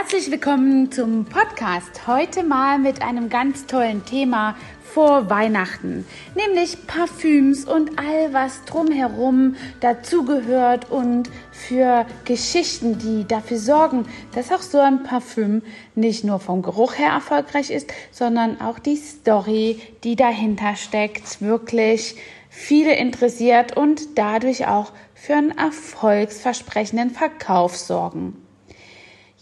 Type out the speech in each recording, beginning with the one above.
Herzlich willkommen zum Podcast. Heute mal mit einem ganz tollen Thema vor Weihnachten, nämlich Parfüms und all was drumherum dazugehört und für Geschichten, die dafür sorgen, dass auch so ein Parfüm nicht nur vom Geruch her erfolgreich ist, sondern auch die Story, die dahinter steckt, wirklich viele interessiert und dadurch auch für einen erfolgsversprechenden Verkauf sorgen.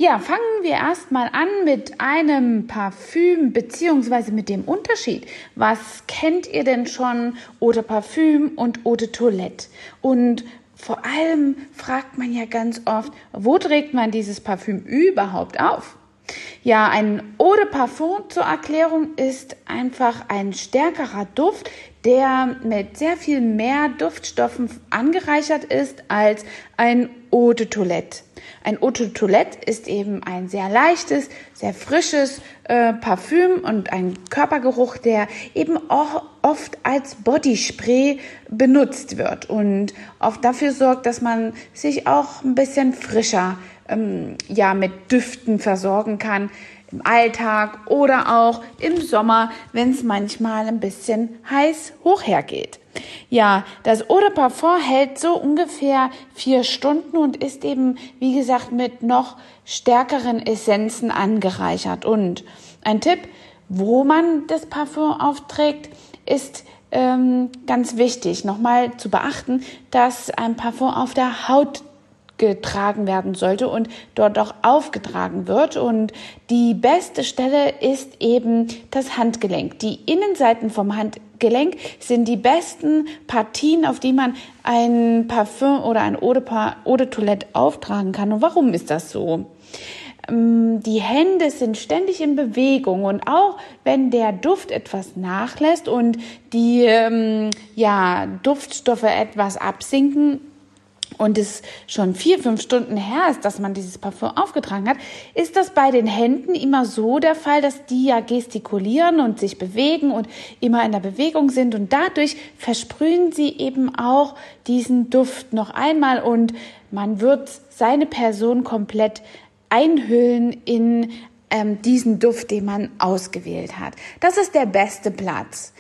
Ja, fangen wir erstmal an mit einem Parfüm beziehungsweise mit dem Unterschied. Was kennt ihr denn schon Eau de Parfüm und Eau de Toilette? Und vor allem fragt man ja ganz oft, wo trägt man dieses Parfüm überhaupt auf? Ja, ein Eau de Parfum zur Erklärung ist einfach ein stärkerer Duft, der mit sehr viel mehr Duftstoffen angereichert ist als ein Eau de Toilette. Ein Eau de Toilette ist eben ein sehr leichtes, sehr frisches äh, Parfüm und ein Körpergeruch, der eben auch oft als Bodyspray benutzt wird und oft dafür sorgt, dass man sich auch ein bisschen frischer ähm, ja mit Düften versorgen kann im Alltag oder auch im Sommer, wenn es manchmal ein bisschen heiß hoch hergeht. Ja, das Eau de Parfum hält so ungefähr vier Stunden und ist eben, wie gesagt, mit noch stärkeren Essenzen angereichert. Und ein Tipp, wo man das Parfum aufträgt, ist ähm, ganz wichtig, nochmal zu beachten, dass ein Parfum auf der Haut getragen werden sollte und dort auch aufgetragen wird. Und die beste Stelle ist eben das Handgelenk. Die Innenseiten vom Handgelenk sind die besten Partien, auf die man ein Parfüm oder ein Eau de, Toilette auftragen kann. Und warum ist das so? Ähm, die Hände sind ständig in Bewegung und auch wenn der Duft etwas nachlässt und die ähm, ja, Duftstoffe etwas absinken, und es schon vier, fünf Stunden her ist, dass man dieses Parfum aufgetragen hat, ist das bei den Händen immer so der Fall, dass die ja gestikulieren und sich bewegen und immer in der Bewegung sind und dadurch versprühen sie eben auch diesen Duft noch einmal und man wird seine Person komplett einhüllen in ähm, diesen Duft, den man ausgewählt hat. Das ist der beste Platz.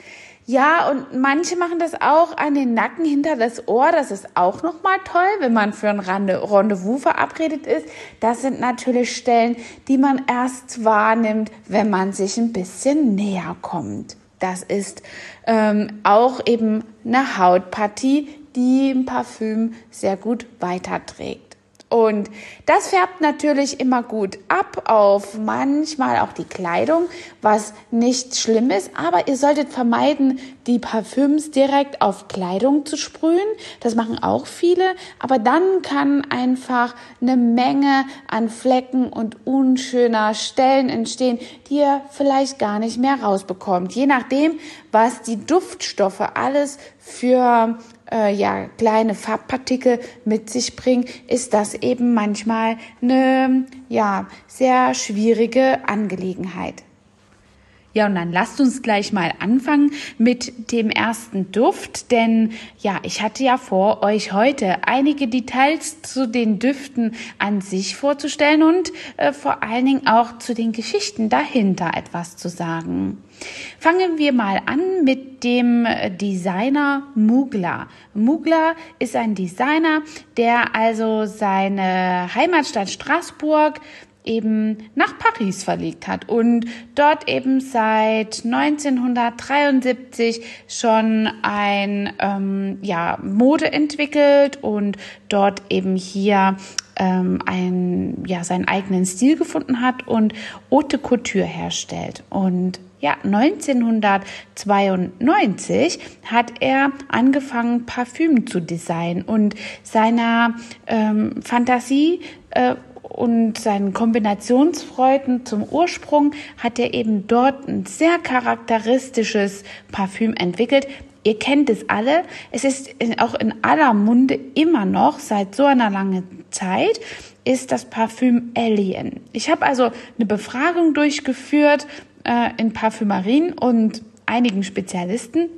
Ja, und manche machen das auch an den Nacken hinter das Ohr. Das ist auch nochmal toll, wenn man für ein Rendezvous verabredet ist. Das sind natürlich Stellen, die man erst wahrnimmt, wenn man sich ein bisschen näher kommt. Das ist ähm, auch eben eine Hautpartie, die ein Parfüm sehr gut weiterträgt. Und das färbt natürlich immer gut ab auf manchmal auch die Kleidung, was nicht schlimm ist, aber ihr solltet vermeiden, die Parfüms direkt auf Kleidung zu sprühen. Das machen auch viele, aber dann kann einfach eine Menge an Flecken und unschöner Stellen entstehen, die ihr vielleicht gar nicht mehr rausbekommt. Je nachdem, was die Duftstoffe alles für äh, ja, kleine Farbpartikel mit sich bringen, ist das eben manchmal eine ja, sehr schwierige Angelegenheit. Ja, und dann lasst uns gleich mal anfangen mit dem ersten Duft, denn ja, ich hatte ja vor, euch heute einige Details zu den Düften an sich vorzustellen und äh, vor allen Dingen auch zu den Geschichten dahinter etwas zu sagen. Fangen wir mal an mit dem Designer Mugler. Mugler ist ein Designer, der also seine Heimatstadt Straßburg eben nach Paris verlegt hat und dort eben seit 1973 schon ein ähm, ja, Mode entwickelt und dort eben hier ähm, ein, ja, seinen eigenen Stil gefunden hat und Haute Couture herstellt. Und ja, 1992 hat er angefangen, Parfüm zu designen und seiner ähm, Fantasie äh, und seinen Kombinationsfreuden zum Ursprung hat er eben dort ein sehr charakteristisches Parfüm entwickelt. Ihr kennt es alle. Es ist auch in aller Munde immer noch seit so einer langen Zeit ist das Parfüm Alien. Ich habe also eine Befragung durchgeführt äh, in Parfümerien und einigen Spezialisten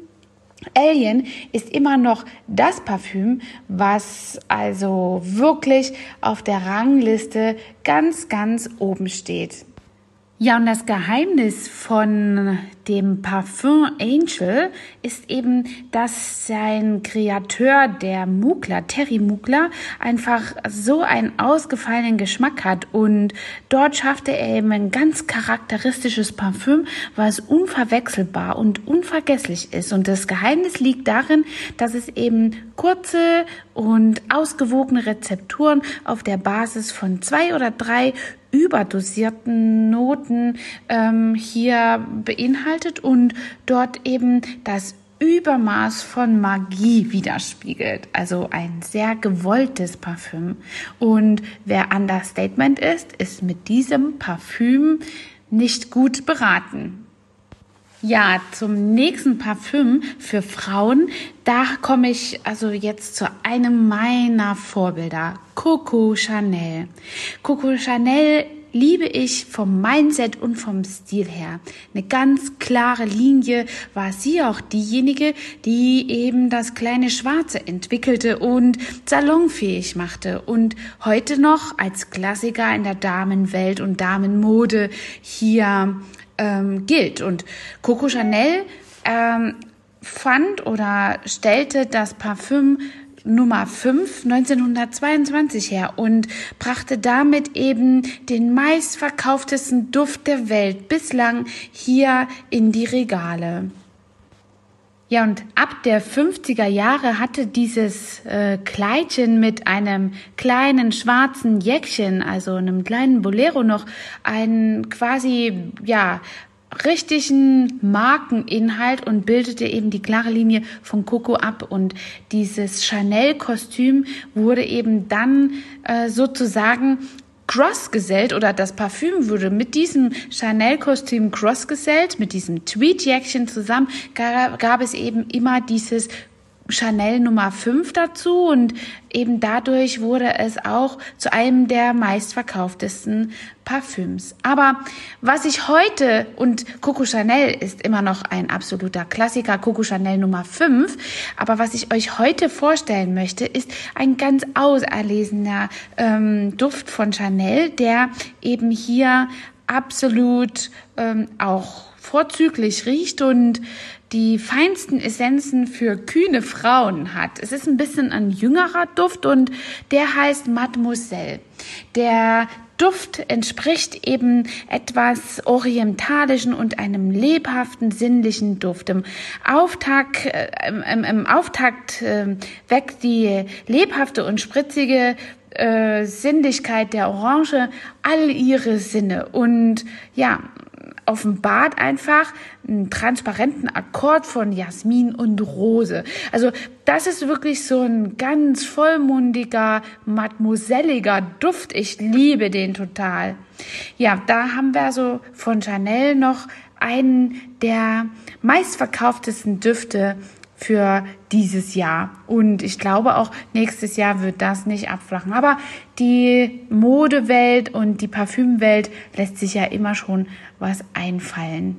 Alien ist immer noch das Parfüm, was also wirklich auf der Rangliste ganz, ganz oben steht. Ja, und das Geheimnis von dem Parfum Angel ist eben, dass sein Kreateur, der Mugler, Terry Mugler, einfach so einen ausgefallenen Geschmack hat. Und dort schaffte er eben ein ganz charakteristisches Parfüm, was unverwechselbar und unvergesslich ist. Und das Geheimnis liegt darin, dass es eben kurze und ausgewogene Rezepturen auf der Basis von zwei oder drei überdosierten Noten ähm, hier beinhaltet und dort eben das Übermaß von Magie widerspiegelt. Also ein sehr gewolltes Parfüm. Und wer Understatement ist, ist mit diesem Parfüm nicht gut beraten. Ja, zum nächsten Parfüm für Frauen, da komme ich also jetzt zu einem meiner Vorbilder, Coco Chanel. Coco Chanel liebe ich vom Mindset und vom Stil her. Eine ganz klare Linie war sie auch diejenige, die eben das kleine Schwarze entwickelte und salonfähig machte und heute noch als Klassiker in der Damenwelt und Damenmode hier ähm, gilt. Und Coco Chanel ähm, fand oder stellte das Parfüm Nummer 5 1922 her und brachte damit eben den meistverkauftesten Duft der Welt bislang hier in die Regale. Ja, und ab der 50er Jahre hatte dieses äh, Kleidchen mit einem kleinen schwarzen Jäckchen, also einem kleinen Bolero noch, einen quasi, ja, richtigen Markeninhalt und bildete eben die klare Linie von Coco ab. Und dieses Chanel-Kostüm wurde eben dann äh, sozusagen crossgesellt oder das Parfüm wurde mit diesem Chanel-Kostüm crossgesellt, mit diesem Tweetjäckchen zusammen, gab es eben immer dieses Chanel Nummer 5 dazu und eben dadurch wurde es auch zu einem der meistverkauftesten Parfüms. Aber was ich heute, und Coco Chanel ist immer noch ein absoluter Klassiker, Coco Chanel Nummer 5, aber was ich euch heute vorstellen möchte, ist ein ganz auserlesener ähm, Duft von Chanel, der eben hier absolut ähm, auch vorzüglich riecht und die feinsten Essenzen für kühne Frauen hat. Es ist ein bisschen ein jüngerer Duft und der heißt Mademoiselle. Der Duft entspricht eben etwas orientalischen und einem lebhaften sinnlichen Duft. Im Auftakt, äh, im, im Auftakt äh, weckt die lebhafte und spritzige äh, Sinnlichkeit der Orange all ihre Sinne und ja, offenbart einfach einen transparenten Akkord von Jasmin und Rose. Also das ist wirklich so ein ganz vollmundiger, mademoiselliger Duft. Ich liebe den total. Ja, da haben wir so von Chanel noch einen der meistverkauftesten Düfte für dieses Jahr. Und ich glaube auch nächstes Jahr wird das nicht abflachen. Aber die Modewelt und die Parfümwelt lässt sich ja immer schon was einfallen.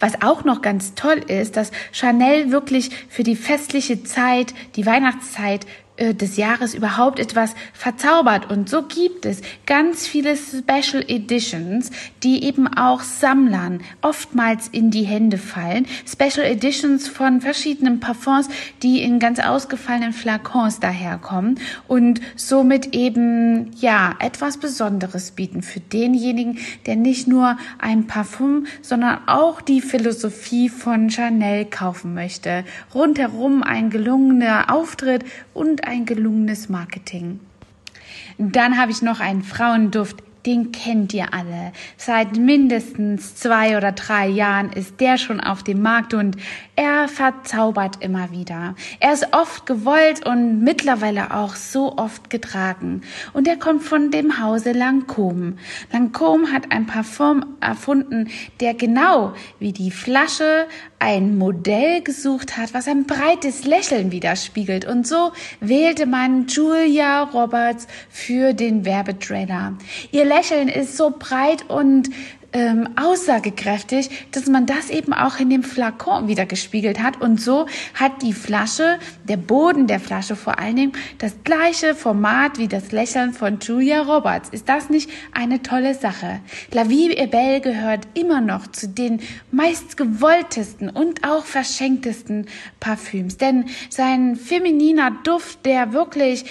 Was auch noch ganz toll ist, dass Chanel wirklich für die festliche Zeit, die Weihnachtszeit des Jahres überhaupt etwas verzaubert. Und so gibt es ganz viele Special Editions, die eben auch Sammlern oftmals in die Hände fallen. Special Editions von verschiedenen Parfums, die in ganz ausgefallenen Flakons daherkommen und somit eben, ja, etwas Besonderes bieten für denjenigen, der nicht nur ein Parfum, sondern auch die Philosophie von Chanel kaufen möchte. Rundherum ein gelungener Auftritt und ein gelungenes Marketing. Dann habe ich noch einen Frauenduft, den kennt ihr alle. Seit mindestens zwei oder drei Jahren ist der schon auf dem Markt und er verzaubert immer wieder. Er ist oft gewollt und mittlerweile auch so oft getragen. Und er kommt von dem Hause Lancôme. Lancôme hat ein Parfum erfunden, der genau wie die Flasche ein Modell gesucht hat, was ein breites Lächeln widerspiegelt. Und so wählte man Julia Roberts für den Werbetrailer. Ihr Lächeln ist so breit und ähm, aussagekräftig, dass man das eben auch in dem Flakon wieder gespiegelt hat. Und so hat die Flasche, der Boden der Flasche vor allen Dingen, das gleiche Format wie das Lächeln von Julia Roberts. Ist das nicht eine tolle Sache? La Vie est Belle gehört immer noch zu den meist gewolltesten und auch verschenktesten Parfüms. Denn sein femininer Duft, der wirklich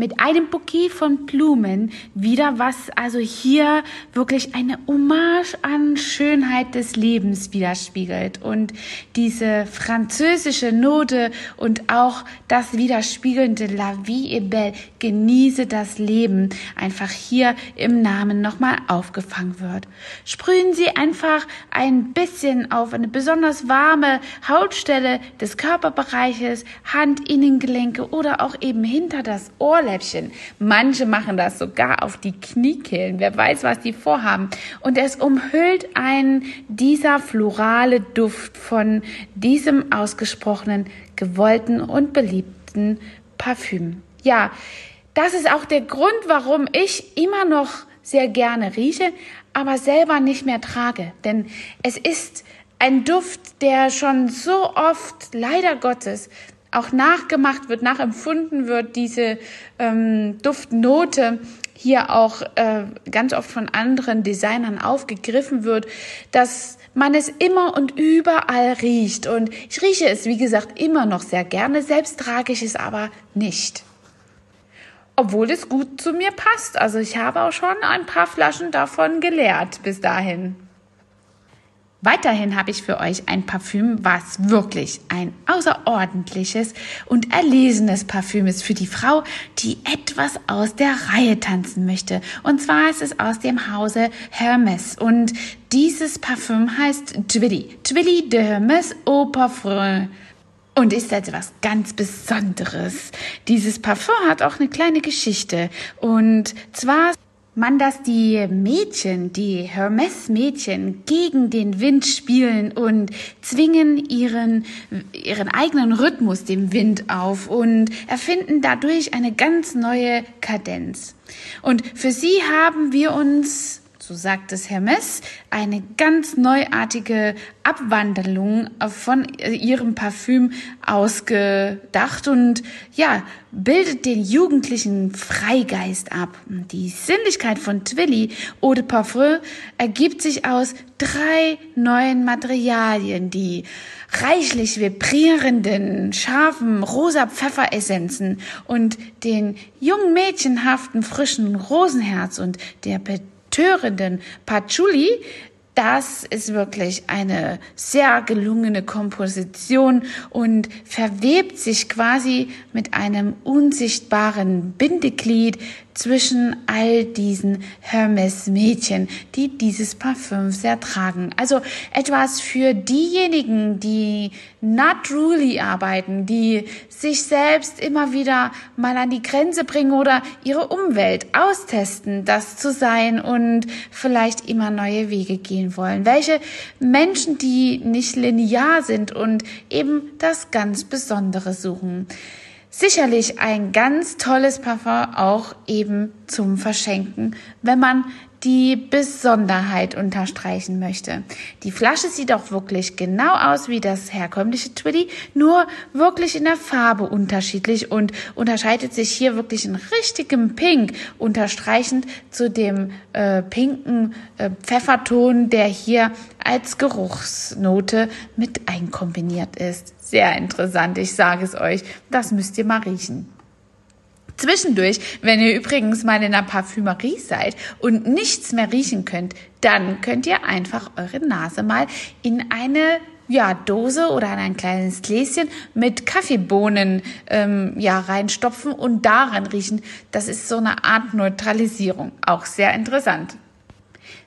mit einem Bouquet von Blumen wieder was, also hier wirklich eine Hommage an Schönheit des Lebens widerspiegelt und diese französische Note und auch das widerspiegelnde La vie est belle, genieße das Leben, einfach hier im Namen nochmal aufgefangen wird. Sprühen Sie einfach ein bisschen auf eine besonders warme Hautstelle des Körperbereiches, Handinnengelenke oder auch eben hinter das Ohrläppchen Ohrläppchen. Manche machen das sogar auf die Kniekehlen. Wer weiß, was die vorhaben. Und es umhüllt einen dieser florale Duft von diesem ausgesprochenen, gewollten und beliebten Parfüm. Ja, das ist auch der Grund, warum ich immer noch sehr gerne rieche, aber selber nicht mehr trage. Denn es ist ein Duft, der schon so oft, leider Gottes, auch nachgemacht wird, nachempfunden wird, diese ähm, Duftnote hier auch äh, ganz oft von anderen Designern aufgegriffen wird, dass man es immer und überall riecht. Und ich rieche es, wie gesagt, immer noch sehr gerne, selbst trage ich es aber nicht. Obwohl es gut zu mir passt. Also ich habe auch schon ein paar Flaschen davon geleert bis dahin. Weiterhin habe ich für euch ein Parfüm, was wirklich ein außerordentliches und erlesenes Parfüm ist für die Frau, die etwas aus der Reihe tanzen möchte. Und zwar ist es aus dem Hause Hermes. Und dieses Parfüm heißt Twilly. Twilly de Hermes au Parfum und ist etwas ganz Besonderes. Dieses Parfum hat auch eine kleine Geschichte. Und zwar man, dass die Mädchen, die Hermes-Mädchen gegen den Wind spielen und zwingen ihren, ihren eigenen Rhythmus dem Wind auf und erfinden dadurch eine ganz neue Kadenz. Und für sie haben wir uns so sagt es Hermes, eine ganz neuartige Abwandlung von ihrem Parfüm ausgedacht und ja, bildet den jugendlichen Freigeist ab. Die Sinnlichkeit von Twilly Eau de Parfum ergibt sich aus drei neuen Materialien, die reichlich vibrierenden, scharfen rosa Pfefferessenzen und den jungen mädchenhaften frischen Rosenherz und der störenden Patchouli, das ist wirklich eine sehr gelungene Komposition und verwebt sich quasi mit einem unsichtbaren Bindeglied zwischen all diesen Hermes-Mädchen, die dieses Parfüm sehr tragen. Also etwas für diejenigen, die not really arbeiten, die sich selbst immer wieder mal an die Grenze bringen oder ihre Umwelt austesten, das zu sein und vielleicht immer neue Wege gehen wollen. Welche Menschen, die nicht linear sind und eben das ganz Besondere suchen. Sicherlich ein ganz tolles Parfum auch eben zum Verschenken, wenn man die Besonderheit unterstreichen möchte. Die Flasche sieht auch wirklich genau aus wie das herkömmliche Twiddy, nur wirklich in der Farbe unterschiedlich und unterscheidet sich hier wirklich in richtigem Pink, unterstreichend zu dem äh, pinken äh, Pfefferton, der hier als Geruchsnote mit einkombiniert ist. Sehr interessant, ich sage es euch, das müsst ihr mal riechen. Zwischendurch, wenn ihr übrigens mal in einer Parfümerie seid und nichts mehr riechen könnt, dann könnt ihr einfach eure Nase mal in eine ja, Dose oder in ein kleines Gläschen mit Kaffeebohnen ähm, ja, reinstopfen und daran riechen. Das ist so eine Art Neutralisierung. Auch sehr interessant.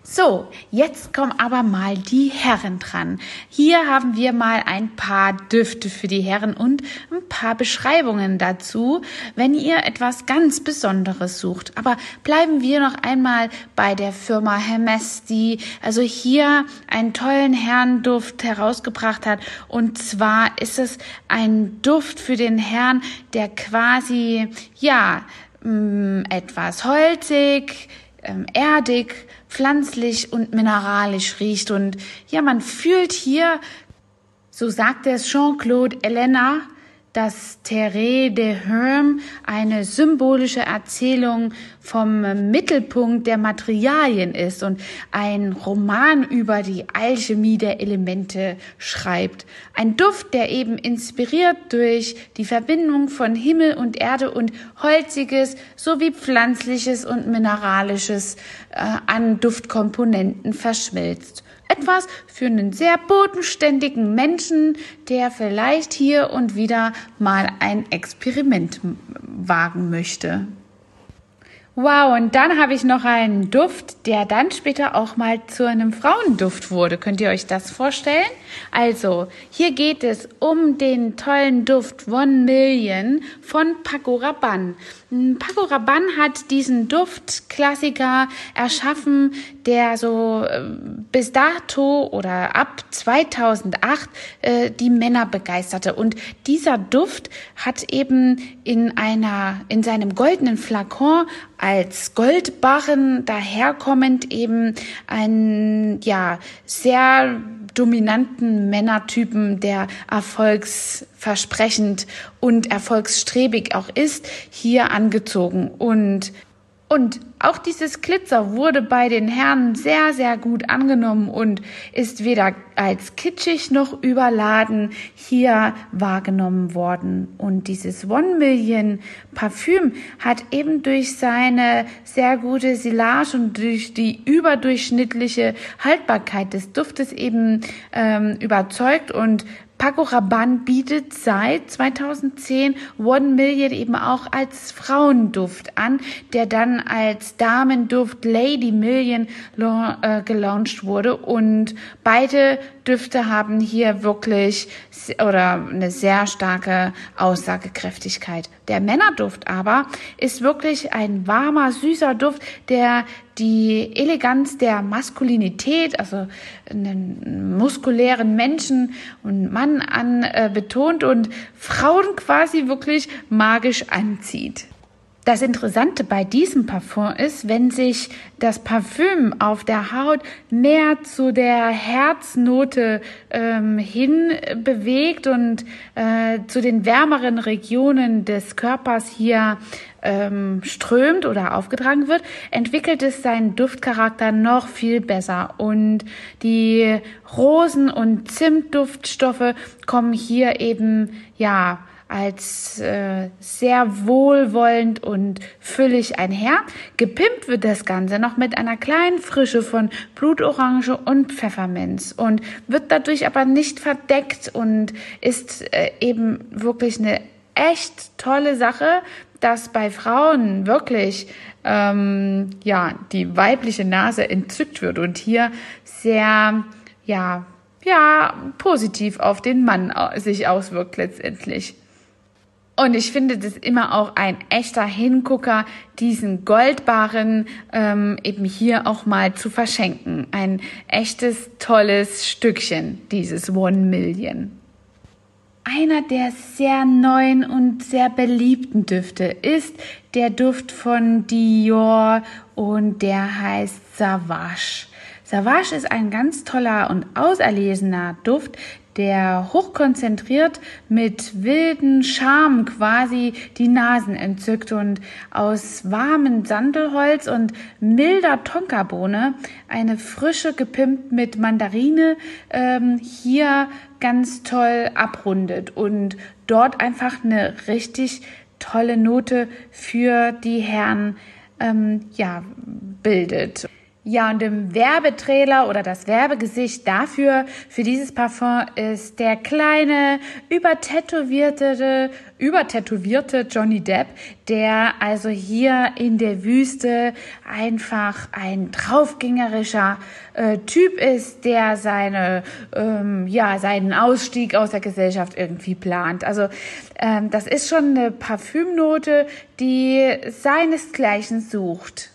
So, jetzt kommen aber mal die Herren dran. Hier haben wir mal ein paar Düfte für die Herren und ein paar Beschreibungen dazu, wenn ihr etwas ganz Besonderes sucht. Aber bleiben wir noch einmal bei der Firma Hermes, die also hier einen tollen Herrenduft herausgebracht hat. Und zwar ist es ein Duft für den Herrn, der quasi, ja, mm, etwas holzig, ähm, erdig, pflanzlich und mineralisch riecht. Und ja, man fühlt hier, so sagt es Jean-Claude Elena, dass Terre de Herm eine symbolische Erzählung vom Mittelpunkt der Materialien ist und ein Roman über die Alchemie der Elemente schreibt. Ein Duft, der eben inspiriert durch die Verbindung von Himmel und Erde und Holziges sowie Pflanzliches und Mineralisches äh, an Duftkomponenten verschmilzt etwas für einen sehr bodenständigen Menschen, der vielleicht hier und wieder mal ein Experiment wagen möchte. Wow, und dann habe ich noch einen Duft, der dann später auch mal zu einem Frauenduft wurde. Könnt ihr euch das vorstellen? Also, hier geht es um den tollen Duft One Million von Paco Rabanne. Hm, Paco Rabanne hat diesen Duftklassiker erschaffen, der so äh, bis dato oder ab 2008 äh, die Männer begeisterte. Und dieser Duft hat eben in einer, in seinem goldenen Flakon als Goldbarren daherkommend eben einen, ja, sehr dominanten Männertypen, der erfolgsversprechend und erfolgsstrebig auch ist, hier angezogen. Und und auch dieses Glitzer wurde bei den Herren sehr, sehr gut angenommen und ist weder als kitschig noch überladen hier wahrgenommen worden. Und dieses One Million Parfüm hat eben durch seine sehr gute Silage und durch die überdurchschnittliche Haltbarkeit des Duftes eben ähm, überzeugt und Paco Rabanne bietet seit 2010 One Million eben auch als Frauenduft an, der dann als Damenduft Lady Million äh, gelauncht wurde und beide Düfte haben hier wirklich oder eine sehr starke Aussagekräftigkeit. Der Männerduft aber ist wirklich ein warmer, süßer Duft, der die Eleganz der Maskulinität, also einen muskulären Menschen und Mann an äh, betont und Frauen quasi wirklich magisch anzieht. Das Interessante bei diesem Parfum ist, wenn sich das Parfüm auf der Haut mehr zu der Herznote ähm, hin bewegt und äh, zu den wärmeren Regionen des Körpers hier ähm, strömt oder aufgetragen wird, entwickelt es seinen Duftcharakter noch viel besser. Und die Rosen- und Zimtduftstoffe kommen hier eben, ja, als äh, sehr wohlwollend und füllig einher. Gepimpt wird das Ganze noch mit einer kleinen Frische von Blutorange und Pfefferminz und wird dadurch aber nicht verdeckt und ist äh, eben wirklich eine echt tolle Sache, dass bei Frauen wirklich ähm, ja die weibliche Nase entzückt wird und hier sehr ja ja positiv auf den Mann sich auswirkt letztendlich. Und ich finde das immer auch ein echter Hingucker, diesen Goldbarren ähm, eben hier auch mal zu verschenken. Ein echtes, tolles Stückchen, dieses One Million. Einer der sehr neuen und sehr beliebten Düfte ist der Duft von Dior und der heißt Savage. Savage ist ein ganz toller und auserlesener Duft, der hochkonzentriert mit wilden Charme quasi die Nasen entzückt und aus warmem Sandelholz und milder Tonkabohne eine frische gepimpt mit Mandarine ähm, hier ganz toll abrundet und dort einfach eine richtig tolle Note für die Herren ähm, ja bildet. Ja, und im Werbetrailer oder das Werbegesicht dafür, für dieses Parfum ist der kleine, übertätowierte, übertätowierte Johnny Depp, der also hier in der Wüste einfach ein draufgängerischer äh, Typ ist, der seine, ähm, ja, seinen Ausstieg aus der Gesellschaft irgendwie plant. Also ähm, das ist schon eine Parfümnote, die seinesgleichen sucht.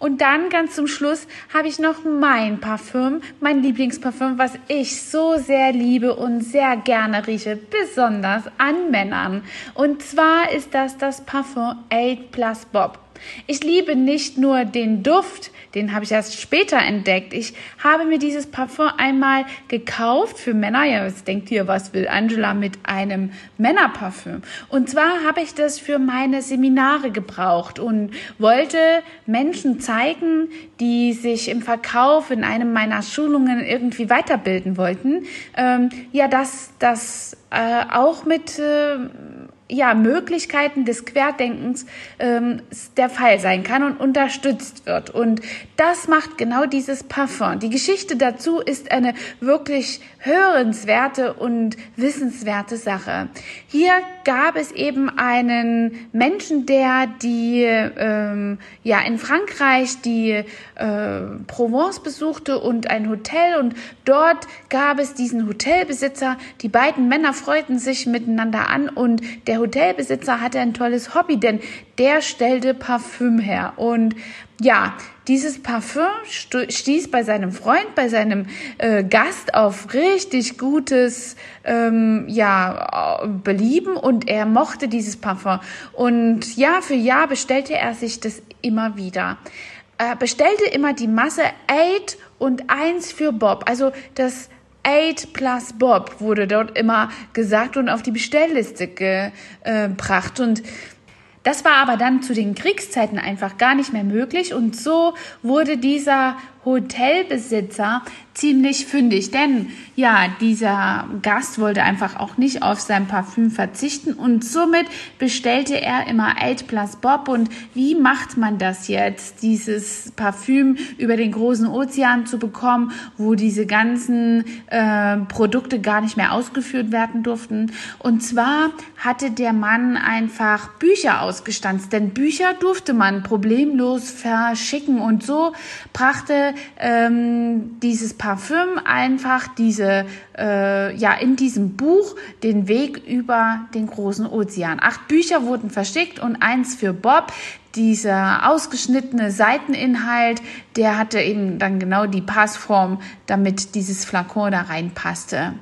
Und dann ganz zum Schluss habe ich noch mein Parfüm, mein Lieblingsparfüm, was ich so sehr liebe und sehr gerne rieche, besonders an Männern. Und zwar ist das das Parfum 8 Plus Bob. Ich liebe nicht nur den Duft, den habe ich erst später entdeckt. Ich habe mir dieses Parfum einmal gekauft für Männer. Ja, was denkt ihr, was will Angela mit einem Männerparfüm? Und zwar habe ich das für meine Seminare gebraucht und wollte Menschen zeigen, die sich im Verkauf in einem meiner Schulungen irgendwie weiterbilden wollten, ähm, ja, dass das äh, auch mit äh, ja, Möglichkeiten des Querdenkens ähm, der Fall sein kann und unterstützt wird. Und das macht genau dieses Parfum. Die Geschichte dazu ist eine wirklich hörenswerte und wissenswerte Sache. Hier gab es eben einen Menschen, der die ähm, ja in Frankreich die äh, Provence besuchte und ein Hotel und dort gab es diesen Hotelbesitzer. Die beiden Männer freuten sich miteinander an und der Hotelbesitzer hatte ein tolles Hobby, denn der stellte Parfüm her und ja, dieses Parfüm stieß bei seinem Freund, bei seinem äh, Gast auf richtig gutes ähm, ja, Belieben und er mochte dieses Parfum. Und Jahr für Jahr bestellte er sich das immer wieder. Er bestellte immer die Masse 8 und 1 für Bob. Also das 8 plus Bob wurde dort immer gesagt und auf die Bestellliste gebracht. Und das war aber dann zu den Kriegszeiten einfach gar nicht mehr möglich und so wurde dieser Hotelbesitzer ziemlich fündig, denn ja, dieser Gast wollte einfach auch nicht auf sein Parfüm verzichten. Und somit bestellte er immer 8 Plus Bob. Und wie macht man das jetzt, dieses Parfüm über den großen Ozean zu bekommen, wo diese ganzen äh, Produkte gar nicht mehr ausgeführt werden durften? Und zwar hatte der Mann einfach Bücher ausgestanzt, denn Bücher durfte man problemlos verschicken. Und so brachte ähm, dieses Parfüm einfach diese, äh, ja, in diesem Buch den Weg über den großen Ozean. Acht Bücher wurden verschickt und eins für Bob. Dieser ausgeschnittene Seiteninhalt, der hatte eben dann genau die Passform, damit dieses Flakon da reinpasste.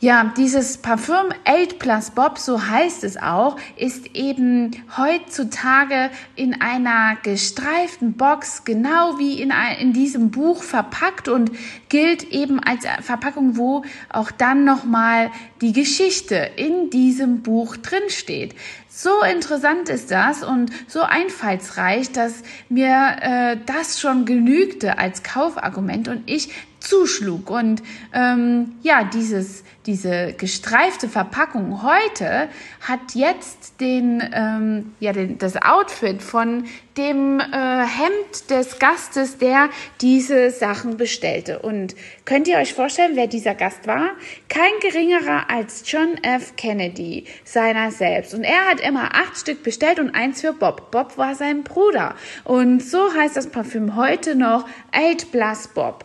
Ja, dieses Parfüm 8 Plus Bob, so heißt es auch, ist eben heutzutage in einer gestreiften Box, genau wie in, in diesem Buch verpackt und gilt eben als Verpackung, wo auch dann nochmal die Geschichte in diesem Buch drinsteht. So interessant ist das und so einfallsreich, dass mir äh, das schon genügte als Kaufargument und ich zuschlug. Und ähm, ja, dieses, diese gestreifte Verpackung heute hat jetzt den, ähm, ja, den, das Outfit von dem äh, Hemd des Gastes, der diese Sachen bestellte. Und könnt ihr euch vorstellen, wer dieser Gast war? Kein geringerer als John F. Kennedy, seiner selbst. Und er hat immer acht Stück bestellt und eins für Bob. Bob war sein Bruder. Und so heißt das Parfüm heute noch Eight Plus Bob.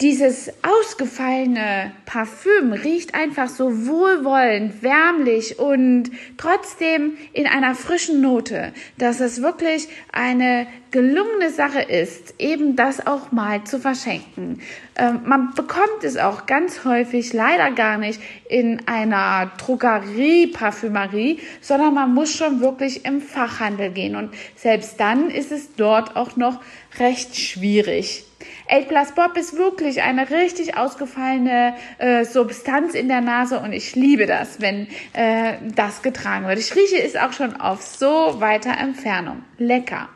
Dieses ausgefallene Parfüm riecht einfach so wohlwollend, wärmlich und trotzdem in einer frischen Note, dass es wirklich eine gelungene Sache ist, eben das auch mal zu verschenken. Ähm, man bekommt es auch ganz häufig leider gar nicht in einer Drogerie, Parfümerie, sondern man muss schon wirklich im Fachhandel gehen und selbst dann ist es dort auch noch recht schwierig. 8 Plus Bob ist wirklich eine richtig ausgefallene äh, Substanz in der Nase und ich liebe das, wenn äh, das getragen wird. Ich rieche es auch schon auf so weiter Entfernung. Lecker.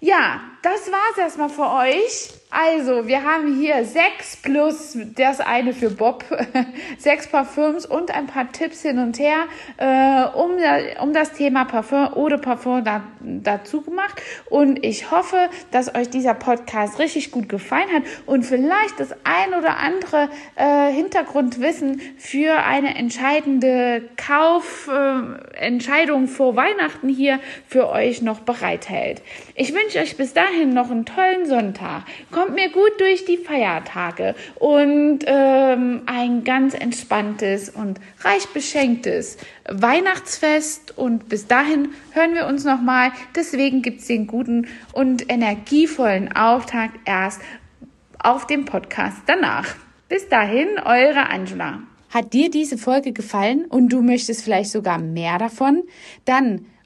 Ja, das war's erstmal für euch. Also, wir haben hier sechs plus das eine für Bob, sechs Parfüms und ein paar Tipps hin und her äh, um, um das Thema Parfum oder Parfum da, dazu gemacht. Und ich hoffe, dass euch dieser Podcast richtig gut gefallen hat und vielleicht das ein oder andere äh, Hintergrundwissen für eine entscheidende Kaufentscheidung äh, vor Weihnachten hier für euch noch bereithält. Ich wünsche euch bis dahin noch einen tollen Sonntag kommt mir gut durch die Feiertage und ähm, ein ganz entspanntes und reich beschenktes Weihnachtsfest. Und bis dahin hören wir uns nochmal. Deswegen gibt es den guten und energievollen Auftakt erst auf dem Podcast danach. Bis dahin, eure Angela. Hat dir diese Folge gefallen und du möchtest vielleicht sogar mehr davon? Dann